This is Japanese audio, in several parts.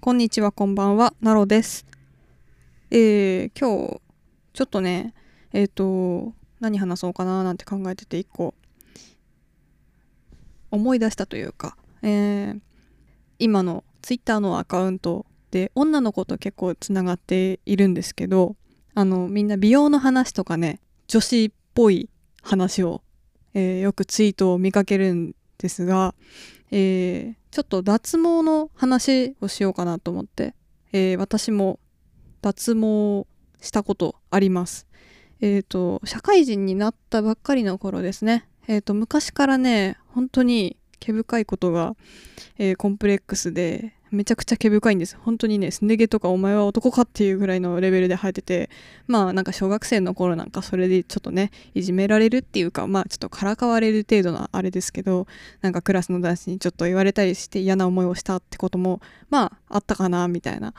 こんにちは、こんばんは、なろです。えー、今日、ちょっとね、えっ、ー、と、何話そうかななんて考えてて、一個、思い出したというか、えー、今のツイッターのアカウントで、女の子と結構つながっているんですけど、あの、みんな美容の話とかね、女子っぽい話を、えー、よくツイートを見かけるんですが、えー、ちょっと脱毛の話をしようかなと思って、えー、私も脱毛したことあります。えっ、ー、と、社会人になったばっかりの頃ですね。えっ、と、昔からね、本当に毛深いことが、えコンプレックスで、めちゃくちゃ毛深いんです。本当にね、すね毛とかお前は男かっていうぐらいのレベルで生えてて、まあなんか小学生の頃なんかそれでちょっとね、いじめられるっていうか、まあちょっとからかわれる程度のあれですけど、なんかクラスの男子にちょっと言われたりして嫌な思いをしたってことも、まああったかな、みたいな。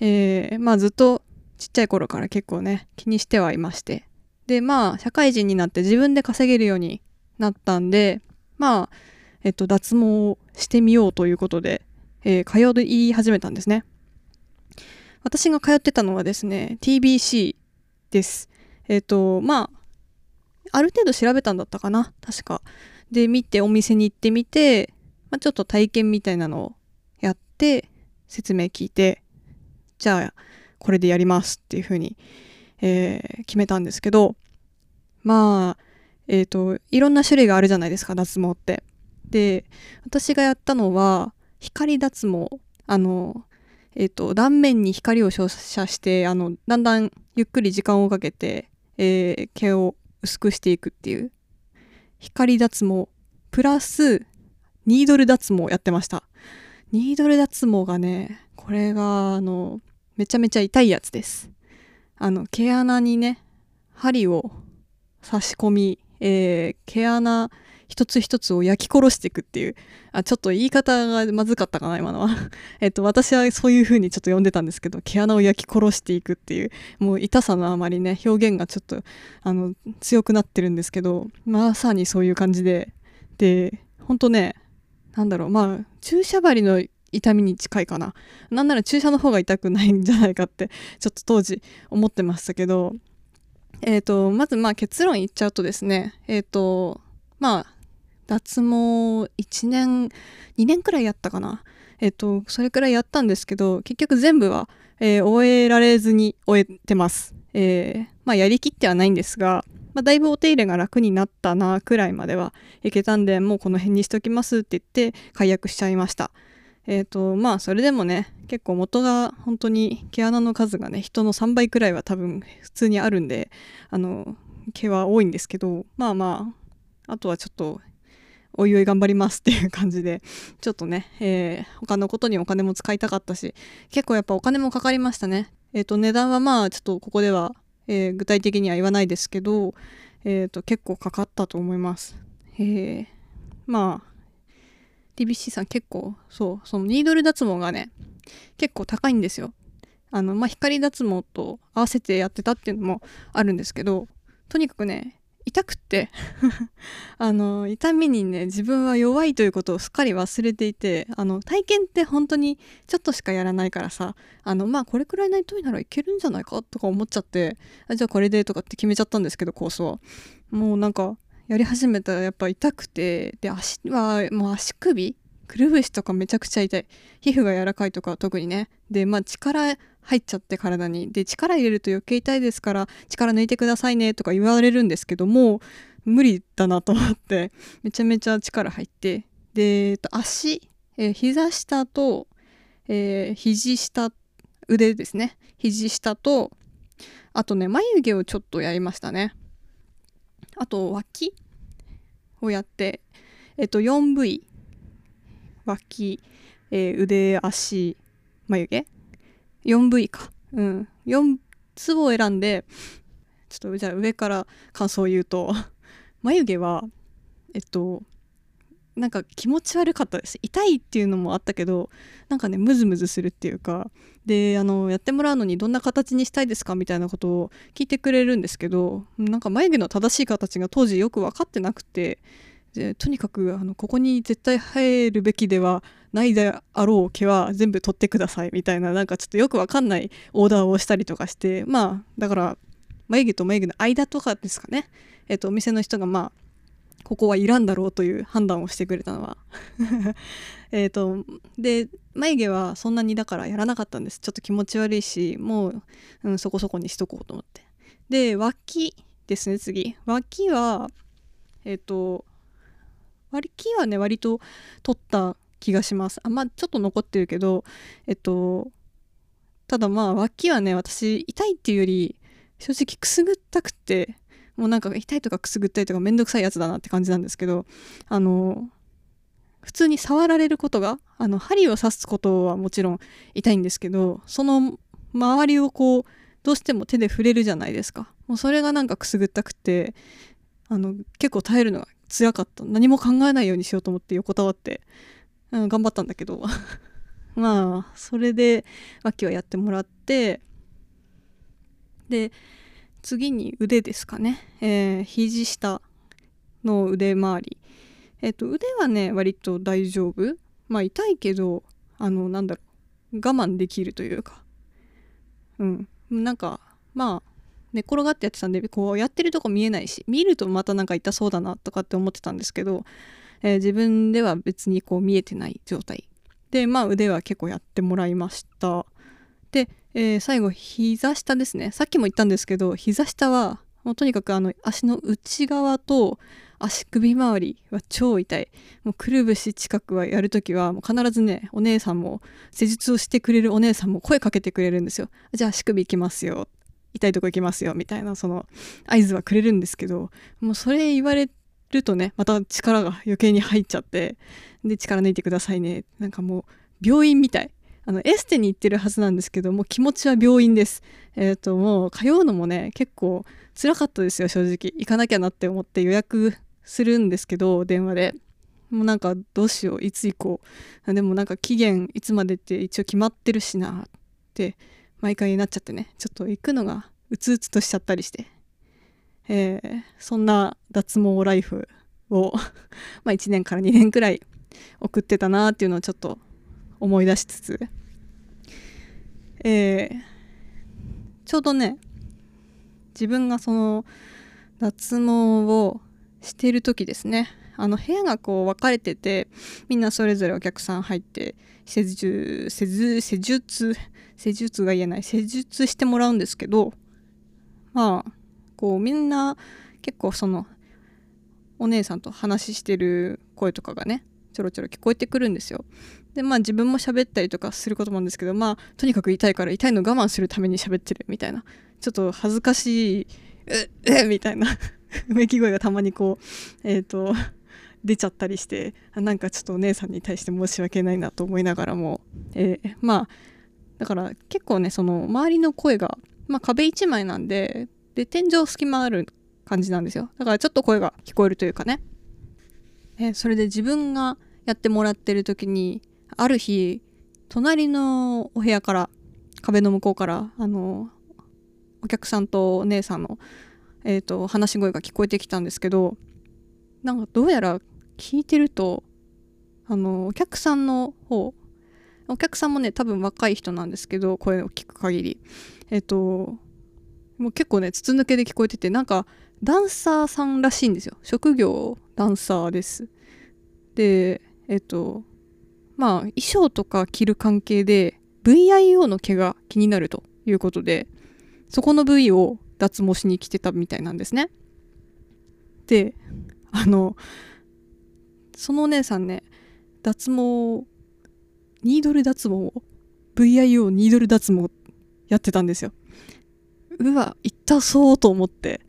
えー、まあずっとちっちゃい頃から結構ね、気にしてはいまして。で、まあ社会人になって自分で稼げるようになったんで、まあ、えっと、脱毛をしてみようということで、えー、通い始めたんですね。私が通ってたのはですね、TBC です。えっ、ー、と、まあ、ある程度調べたんだったかな、確か。で、見て、お店に行ってみて、まあ、ちょっと体験みたいなのをやって、説明聞いて、じゃあ、これでやりますっていうふうに、えー、決めたんですけど、まあ、えっ、ー、と、いろんな種類があるじゃないですか、脱毛って。で、私がやったのは、光脱毛あのえっ、ー、と断面に光を照射してあのだんだんゆっくり時間をかけて、えー、毛を薄くしていくっていう。光脱毛プラスニードル脱毛やってました。ニードル脱毛がねこれがあのめちゃめちゃ痛いやつです。あの毛穴にね針を差し込み、えー、毛穴一つ一つを焼き殺していくっていう、あ、ちょっと言い方がまずかったかな、今のは。えっと、私はそういう風にちょっと呼んでたんですけど、毛穴を焼き殺していくっていう、もう痛さのあまりね、表現がちょっと、あの、強くなってるんですけど、まさにそういう感じで、で、ほんとね、なんだろう、まあ、注射針の痛みに近いかな。なんなら注射の方が痛くないんじゃないかって、ちょっと当時思ってましたけど、えっ、ー、と、まずまあ結論言っちゃうとですね、えっ、ー、と、まあ、脱毛1年2年くらいやったかな。えっとそれくらいやったんですけど結局全部は、えー、終えられずに終えてます。えー、まあやりきってはないんですが、まあ、だいぶお手入れが楽になったなくらいまではいけたんでもうこの辺にしときますって言って解約しちゃいました。えっ、ー、とまあそれでもね結構元が本当に毛穴の数がね人の3倍くらいは多分普通にあるんであの毛は多いんですけどまあまああとはちょっとおいおい頑張りますっていう感じで、ちょっとね、えー、他のことにお金も使いたかったし、結構やっぱお金もかかりましたね。えっ、ー、と、値段はまあ、ちょっとここでは、えー、具体的には言わないですけど、えっ、ー、と、結構かかったと思います。えー、まあ、TBC さん結構、そう、そのニードル脱毛がね、結構高いんですよ。あの、まあ、光脱毛と合わせてやってたっていうのもあるんですけど、とにかくね、痛くって。あの痛みにね自分は弱いということをすっかり忘れていてあの体験って本当にちょっとしかやらないからさあのまあこれくらいの痛いならいけるんじゃないかとか思っちゃってあじゃあこれでとかって決めちゃったんですけどコースは。もうなんかやり始めたらやっぱ痛くてで足はもう足首くるぶしとかめちゃくちゃ痛い。皮膚が柔らかいとか特にね。でまあ力入っちゃって体に。で力入れると余計痛いですから力抜いてくださいねとか言われるんですけども無理だなと思ってめちゃめちゃ力入って。で、えっと、足、えー、膝下と、えー、肘下腕ですね。肘下とあとね眉毛をちょっとやりましたね。あと脇をやってえっと 4V 脇、えー、腕足眉毛。4V かうん。4つを選んでちょっとじゃあ上から感想を言うと 眉毛はえっとなんか気持ち悪かったです。痛いっていうのもあったけどなんかねムズムズするっていうかであのやってもらうのにどんな形にしたいですか？みたいなことを聞いてくれるんですけどなんか眉毛の正しい形が当時よく分かってなくてでとにかくあのここに絶対生えるべきではないであろう毛は全部取ってくださいみたいななんかちょっとよくわかんないオーダーをしたりとかしてまあだから眉毛と眉毛の間とかですかね。えっとお店の人がまあここはいらんだろうという判断をしてくれたのは。えっとで眉毛はそんなにだからやらなかったんです。ちょっと気持ち悪いしもう、うん、そこそこにしとこうと思って。で脇ですね次。脇はえっ、と割りはね割と取った気がします。あまあちょっと残ってるけどえっとただまあ脇はね私痛いっていうより正直くすぐったくてもうなんか痛いとかくすぐったいとかめんどくさいやつだなって感じなんですけどあの普通に触られることがあの針を刺すことはもちろん痛いんですけどその周りをこうどうしても手で触れるじゃないですか。もうそれがなんかくすぐったくてあの結構耐えるのが辛かった。何も考えないようにしようと思って横たわって、うん、頑張ったんだけど。まあそれで脇はやってもらってで次に腕ですかね、えー、肘下の腕周り。えっ、ー、と腕はね割と大丈夫。まあ痛いけどあのなんだろう。我慢できるというか。うん。なんかまあ寝転がってやってたんでこうやってるとこ見えないし見るとまたなんか痛そうだなとかって思ってたんですけど、えー、自分では別にこう見えてない状態。でまあ腕は結構やってもらいました。で、えー、最後膝下ですね。さっきも言ったんですけど膝下はもうとにかくあの足の内側と足首周りは超痛い。もうくるぶし近くはやるときはもう必ずねお姉さんも施術をしてくれるお姉さんも声かけてくれるんですよ。じゃあ足首いきますよ。痛いとこ行きますよみたいなその合図はくれるんですけどもうそれ言われるとねまた力が余計に入っちゃってで力抜いてくださいね。なんかもう病院みたい。あのエステに行ってるはずなんですけども気持ちは病院です。えっ、ー、ともう通うのもね結構辛かったですよ正直。行かなきゃなって思って予約するんですけど電話で。もうなんかどうしよういつ行こう。でもなんか期限いつまでって一応決まってるしなって毎回なっちゃってね。ちょっと行くのがうつうつとしちゃったりして、えー、そんな脱毛ライフを まあ1年から2年くらい送ってたなっていうのをちょっと思い出しつつ、えー、ちょうどね自分がその脱毛をしている時ですね。あの部屋がこう分かれててみんなそれぞれお客さん入って施術施術施術が言えない。施術してもらうんですけどまあこうみんな結構そのお姉さんと話してる声とかがねちょろちょろ聞こえてくるんですよ。でまあ自分も喋ったりとかすることもあるんですけどまあとにかく痛いから痛いの我慢するために喋ってるみたいな。ちょっと恥ずかしいええみたいな。うめき声がたまにこうえっ、ー、と出ちゃったりしてなんかちょっとお姉さんに対して申し訳ないなと思いながらも、えー、まあだから結構ねその周りの声が、まあ、壁一枚なんでで天井隙間ある感じなんですよ。だからちょっと声が聞こえるというかね、えー、それで自分がやってもらってる時にある日隣のお部屋から壁の向こうからあのお客さんとお姉さんの、えーと、話し声が聞こえてきたんですけどなんかどうやら聞いてるとあのお客さんの方お客さんもね多分若い人なんですけど声を聞く限り。えっ、ともう結構ね筒抜けで聞こえててなんかダンサーさんらしいんですよ。職業ダンサーです。でえっ、とまあ衣装とか着る関係で VIO の毛が気になるということでそこの部位を脱毛しに来てたみたいなんですね。であのそのお姉さんね脱毛ニードル脱毛を VIO ニードル脱毛やってたんですよ。うわ痛そうと思って。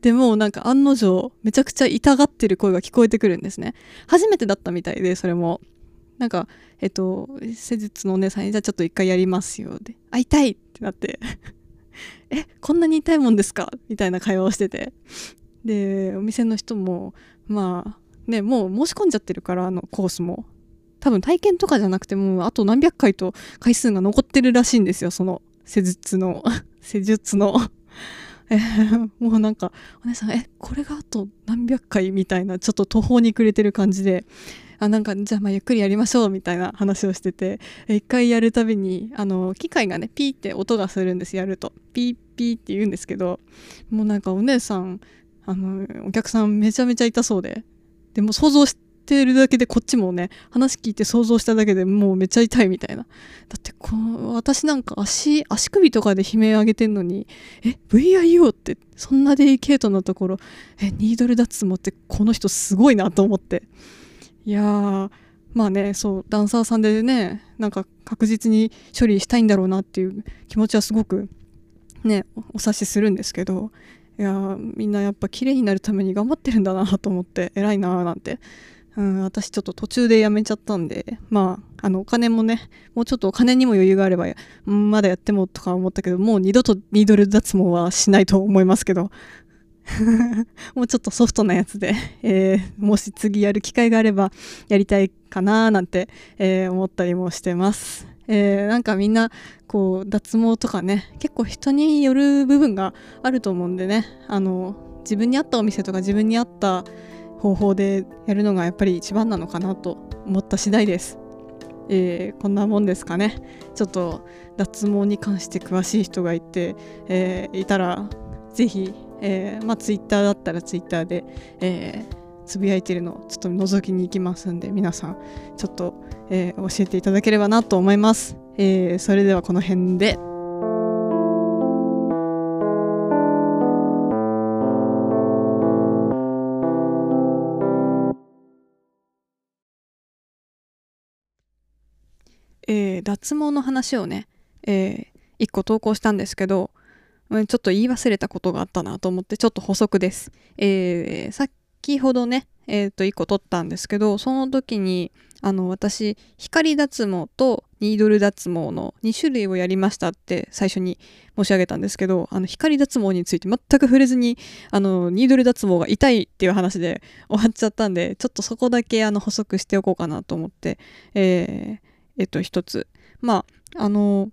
でもなんか案の定めちゃくちゃ痛がってる声が聞こえてくるんですね。初めてだったみたいでそれも。なんかえっと施術のお姉さんにじゃあちょっと一回やりますよで。あ痛いってなって。えこんなに痛いもんですか？みたいな会話をしてて。でお店の人もまあねもう申し込んじゃってるからあのコースも。多分体験とかじゃなくてもうあと何百回と回数が残ってるらしいんですよその施術の 施術の。えもうなんかお姉さんえこれがあと何百回みたいなちょっと途方に暮れてる感じで。あなんかじゃあまあゆっくりやりましょうみたいな話をしてて一回やるたびにあの機械がねピーって音がするんですやると。ピーピーって言うんですけどもうなんかお姉さんあのお客さんめちゃめちゃ痛そうで。でも想像してるだけでこっちもね話聞いて想像しただけでもうめっちゃ痛いみたいな。だってこの私なんか足足首とかで悲鳴上げてんのにえ VIO ってそんなデリケートなところえニードル脱毛ってこの人すごいなと思って。いやーまあねそうダンサーさんでねなんか確実に処理したいんだろうなっていう気持ちはすごくねお察しするんですけど。いやみんなやっぱ綺麗になるために頑張ってるんだなと思って偉いなーなんて、うん、私ちょっと途中でやめちゃったんでまああのお金もねもうちょっとお金にも余裕があればうんまだやってもとか思ったけどもう二度とニードル脱毛はしないと思いますけど もうちょっとソフトなやつで、えーもし次やる機会があればやりたいかななんて、えー思ったりもしてます。えーなんかみんなこう脱毛とかね結構人による部分があると思うんでねあの自分に合ったお店とか自分に合った方法でやるのがやっぱり一番なのかなと思った次第です。えーこんなもんですかねちょっと脱毛に関して詳しい人がいて、えーいたらぜひ、えーまあツイッターだったらツイッターで、えつぶやいてるのをちょっと覗きに行きますんで皆さんちょっと、えー教えていただければなと思います、えーそれではこの辺でえー脱毛の話をね、えー一個投稿したんですけど、うんちょっと言い忘れたことがあったなと思ってちょっと補足です。えー先ほどね、えーと一個取ったんですけどその時にあの私光脱毛とニードル脱毛の2種類をやりましたって最初に申し上げたんですけどあの光脱毛について全く触れずにあのニードル脱毛が痛いっていう話で終わっちゃったんでちょっとそこだけあの補足しておこうかなと思ってえーえっと一つ。まああの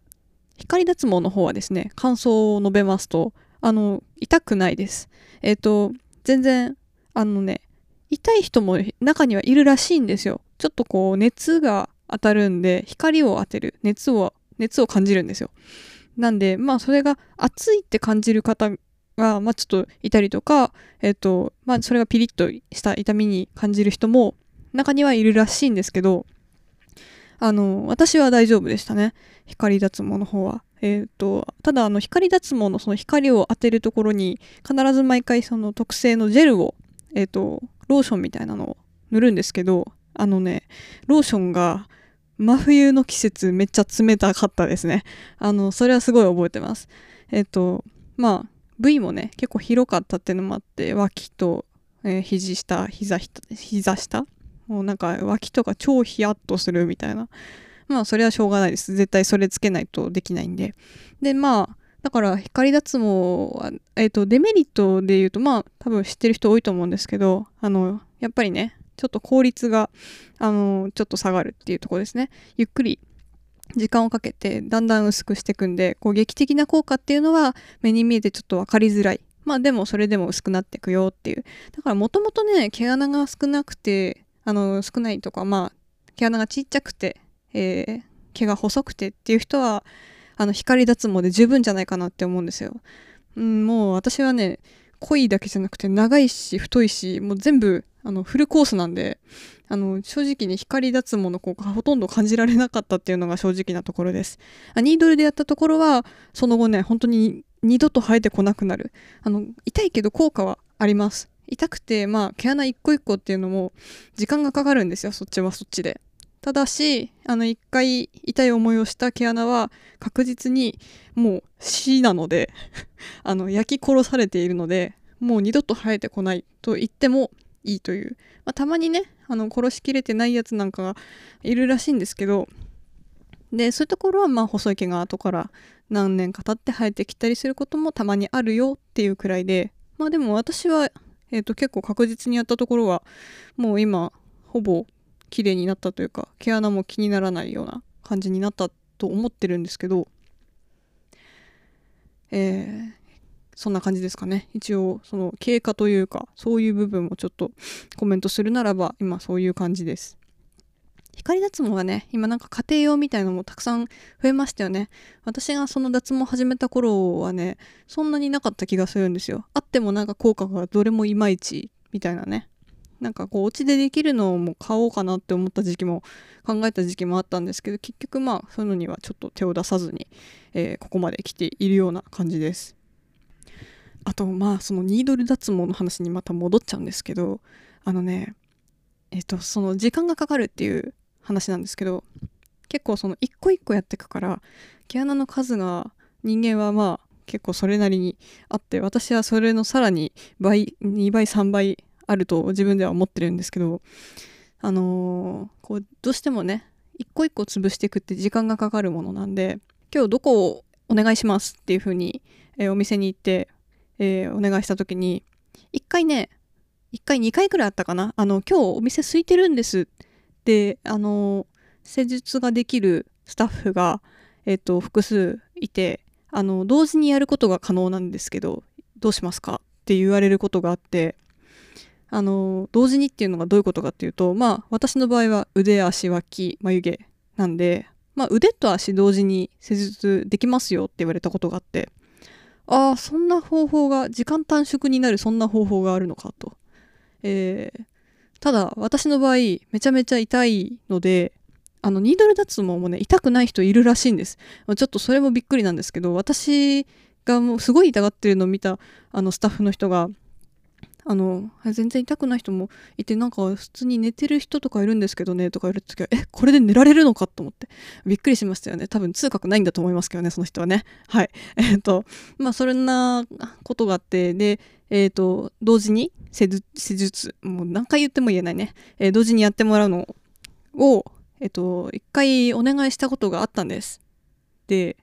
光脱毛の方はですね感想を述べますとあの痛くないです。えっ、と全然あのね痛い人も中にはいるらしいんですよ。ちょっとこう熱が当たるんで光を当てる。熱を熱を感じるんですよ。なんでまあそれが熱いって感じる方がまあちょっといたりとかえっ、とまあそれがピリッとした痛みに感じる人も中にはいるらしいんですけどあの私は大丈夫でしたね。光脱毛の方は。えー、とただあの光脱毛のその光を当てるところに必ず毎回その特製のジェルを、えー、とローションみたいなのを塗るんですけどあのねローションが真冬の季節めっちゃ冷たかったですね。あのそれはすごい覚えてます。えっ、とまあ部位もね結構広かったっていうのもあって脇と、えー肘下膝下膝下？もうなんか脇とか超ヒヤッとするみたいな。まあそれはしょうがないです。絶対それつけないとできないんで。でまあだから光脱毛は、えー、とデメリットで言うとまあ多分知ってる人多いと思うんですけどあのやっぱりねちょっと効率があのちょっと下がるっていうところですね。ゆっくり時間をかけてだんだん薄くしていくんでこう劇的な効果っていうのは目に見えてちょっと分かりづらい。まあでもそれでも薄くなっていくよっていう。だからもともとね毛穴が少なくてあの少ないとかまあ毛穴がちっちゃくて、えー毛が細くてっていう人はあの光脱毛で十分じゃないかなって思うんですよ。うん、もう私はね濃いだけじゃなくて長いし太いしもう全部あのフルコースなんであの正直に光脱毛の効果がほとんど感じられなかったっていうのが正直なところです。あニードルでやったところはその後ね本当に二度と生えてこなくなるあの痛いけど効果はあります痛くてまあ毛穴一個一個っていうのも時間がかかるんですよそっちはそっちでただしあの一回痛い思いをした毛穴は確実にもう死なので あの焼き殺されているのでもう二度と生えてこないと言ってもいいという、まあ、たまにねあの殺しきれてないやつなんかがいるらしいんですけどでそういうところはまあ細い毛が後から何年か経って生えてきたりすることもたまにあるよっていうくらいでまあでも私は、えー、と結構確実にやったところはもう今ほぼ綺麗になったというか毛穴も気にならないような感じになったと思ってるんですけど、えーそんな感じですかね。一応その経過というかそういう部分をちょっとコメントするならば今そういう感じです。光脱毛はね今なんか家庭用みたいのもたくさん増えましたよね。私がその脱毛始めた頃はねそんなになかった気がするんですよ。あってもなんか効果がどれもいまいちみたいなね。なんかこうお家でできるのも買おうかなって思った時期も考えた時期もあったんですけど結局まあそういうのにはちょっと手を出さずに、えー、ここまで来ているような感じです。あとまあそのニードル脱毛の話にまた戻っちゃうんですけどあのねえっ、ー、とその時間がかかるっていう話なんですけど結構その一個一個やっていくから毛穴の数が人間はまあ結構それなりにあって私はそれのさらに倍2倍3倍あると自分では思ってるんですけどあのー、こうどうしてもね一個一個潰していくって時間がかかるものなんで今日どこをお願いしますっていう風に、えー、お店に行って、えー、お願いした時に1回ね1回2回くらいあったかな。あの今日お店空いてるんですってあの施術ができるスタッフが、えーと複数いてあの同時にやることが可能なんですけどどうしますかって言われることがあってあの同時にっていうのがどういうことかっていうとまあ私の場合は腕足脇眉毛なんで、まあ、腕と足同時に施術できますよって言われたことがあってああそんな方法が時間短縮になるそんな方法があるのかと、えー、ただ私の場合めちゃめちゃ痛いのであのニードル脱毛もね痛くない人いるらしいんです。ちょっとそれもびっくりなんですけど私がもうすごい痛がってるのを見たあのスタッフの人があの全然痛くない人もいてなんか普通に寝てる人とかいるんですけどねとか言われた時はえこれで寝られるのかと思ってびっくりしましたよね。多分痛覚ないんだと思いますけどねその人はね。はい。えっ、ー、とまあそんなことがあってでえっ、ー、と同時に施術もう何回言っても言えないね、えー、同時にやってもらうのをえっ、と1回お願いしたことがあったんです。で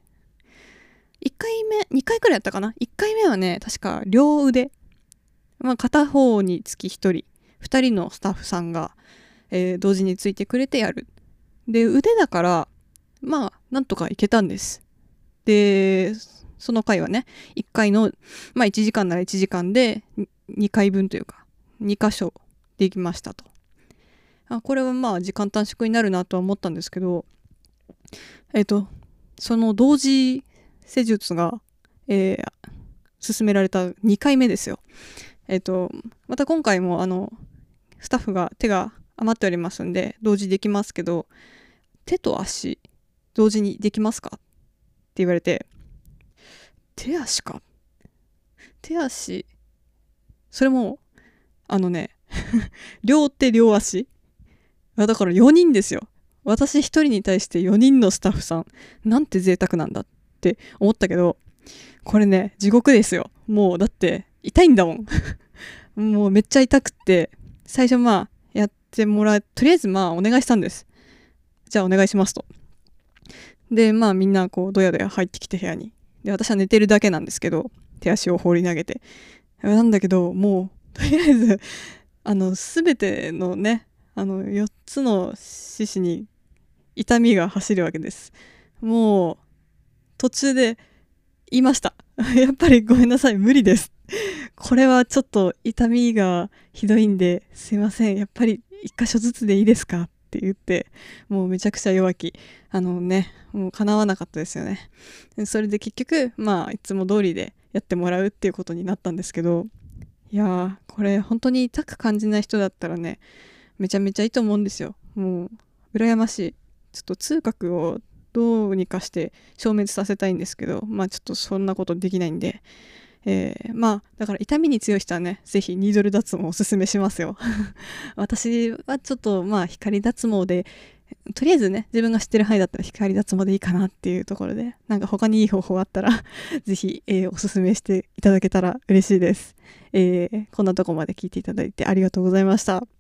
1回目2回くらいやったかな？1回目はね確か両腕まあ、片方につき1人2人のスタッフさんが、えー、同時についてくれてやる。で腕だからまあなんとかいけたんです。でその回はね1回のまあ1時間なら1時間で2回分というか2箇所できましたと。あこれはまあ時間短縮になるなとは思ったんですけどえっ、ー、とその同時施術が、えー、進められた2回目ですよ。えっ、ー、と、また今回もあの、スタッフが手が余っておりますんで、同時できますけど、手と足、同時にできますか？って言われて、手足か？手足、それも、あのね、両手両足だから4人ですよ。私1人に対して4人のスタッフさん。なんて贅沢なんだって思ったけど、これね、地獄ですよ。もう、だって、痛いんだもん。もうめっちゃ痛くって最初まあやってもらうとりあえずまあお願いしたんです。じゃあお願いしますと。でまあみんなこうドヤドヤ入ってきて部屋に。で私は寝てるだけなんですけど手足を放り投げて。なんだけどもうとりあえず あの全てのねあの4つの四肢に痛みが走るわけです。もう途中で言いました。やっぱりごめんなさい無理です。これはちょっと痛みがひどいんですいません。やっぱり一箇所ずつでいいですか？って言ってもうめちゃくちゃ弱気。あのねもう叶わなかったですよね。それで結局まあいつも通りでやってもらうっていうことになったんですけどいやーこれ本当に痛く感じない人だったらねめちゃめちゃいいと思うんですよ。もう羨ましい。ちょっと痛覚をどうにかして消滅させたいんですけどまあちょっとそんなことできないんでえー、まあだから痛みに強い人はね是非ニードル脱毛をおすすめしますよ。私はちょっとまあ光脱毛でとりあえずね自分が知ってる範囲だったら光脱毛でいいかなっていうところでなんか他にいい方法あったら 是非、えー、おすすめしていただけたら嬉しいです、えー、こんなとこまで聞いていただいてありがとうございました。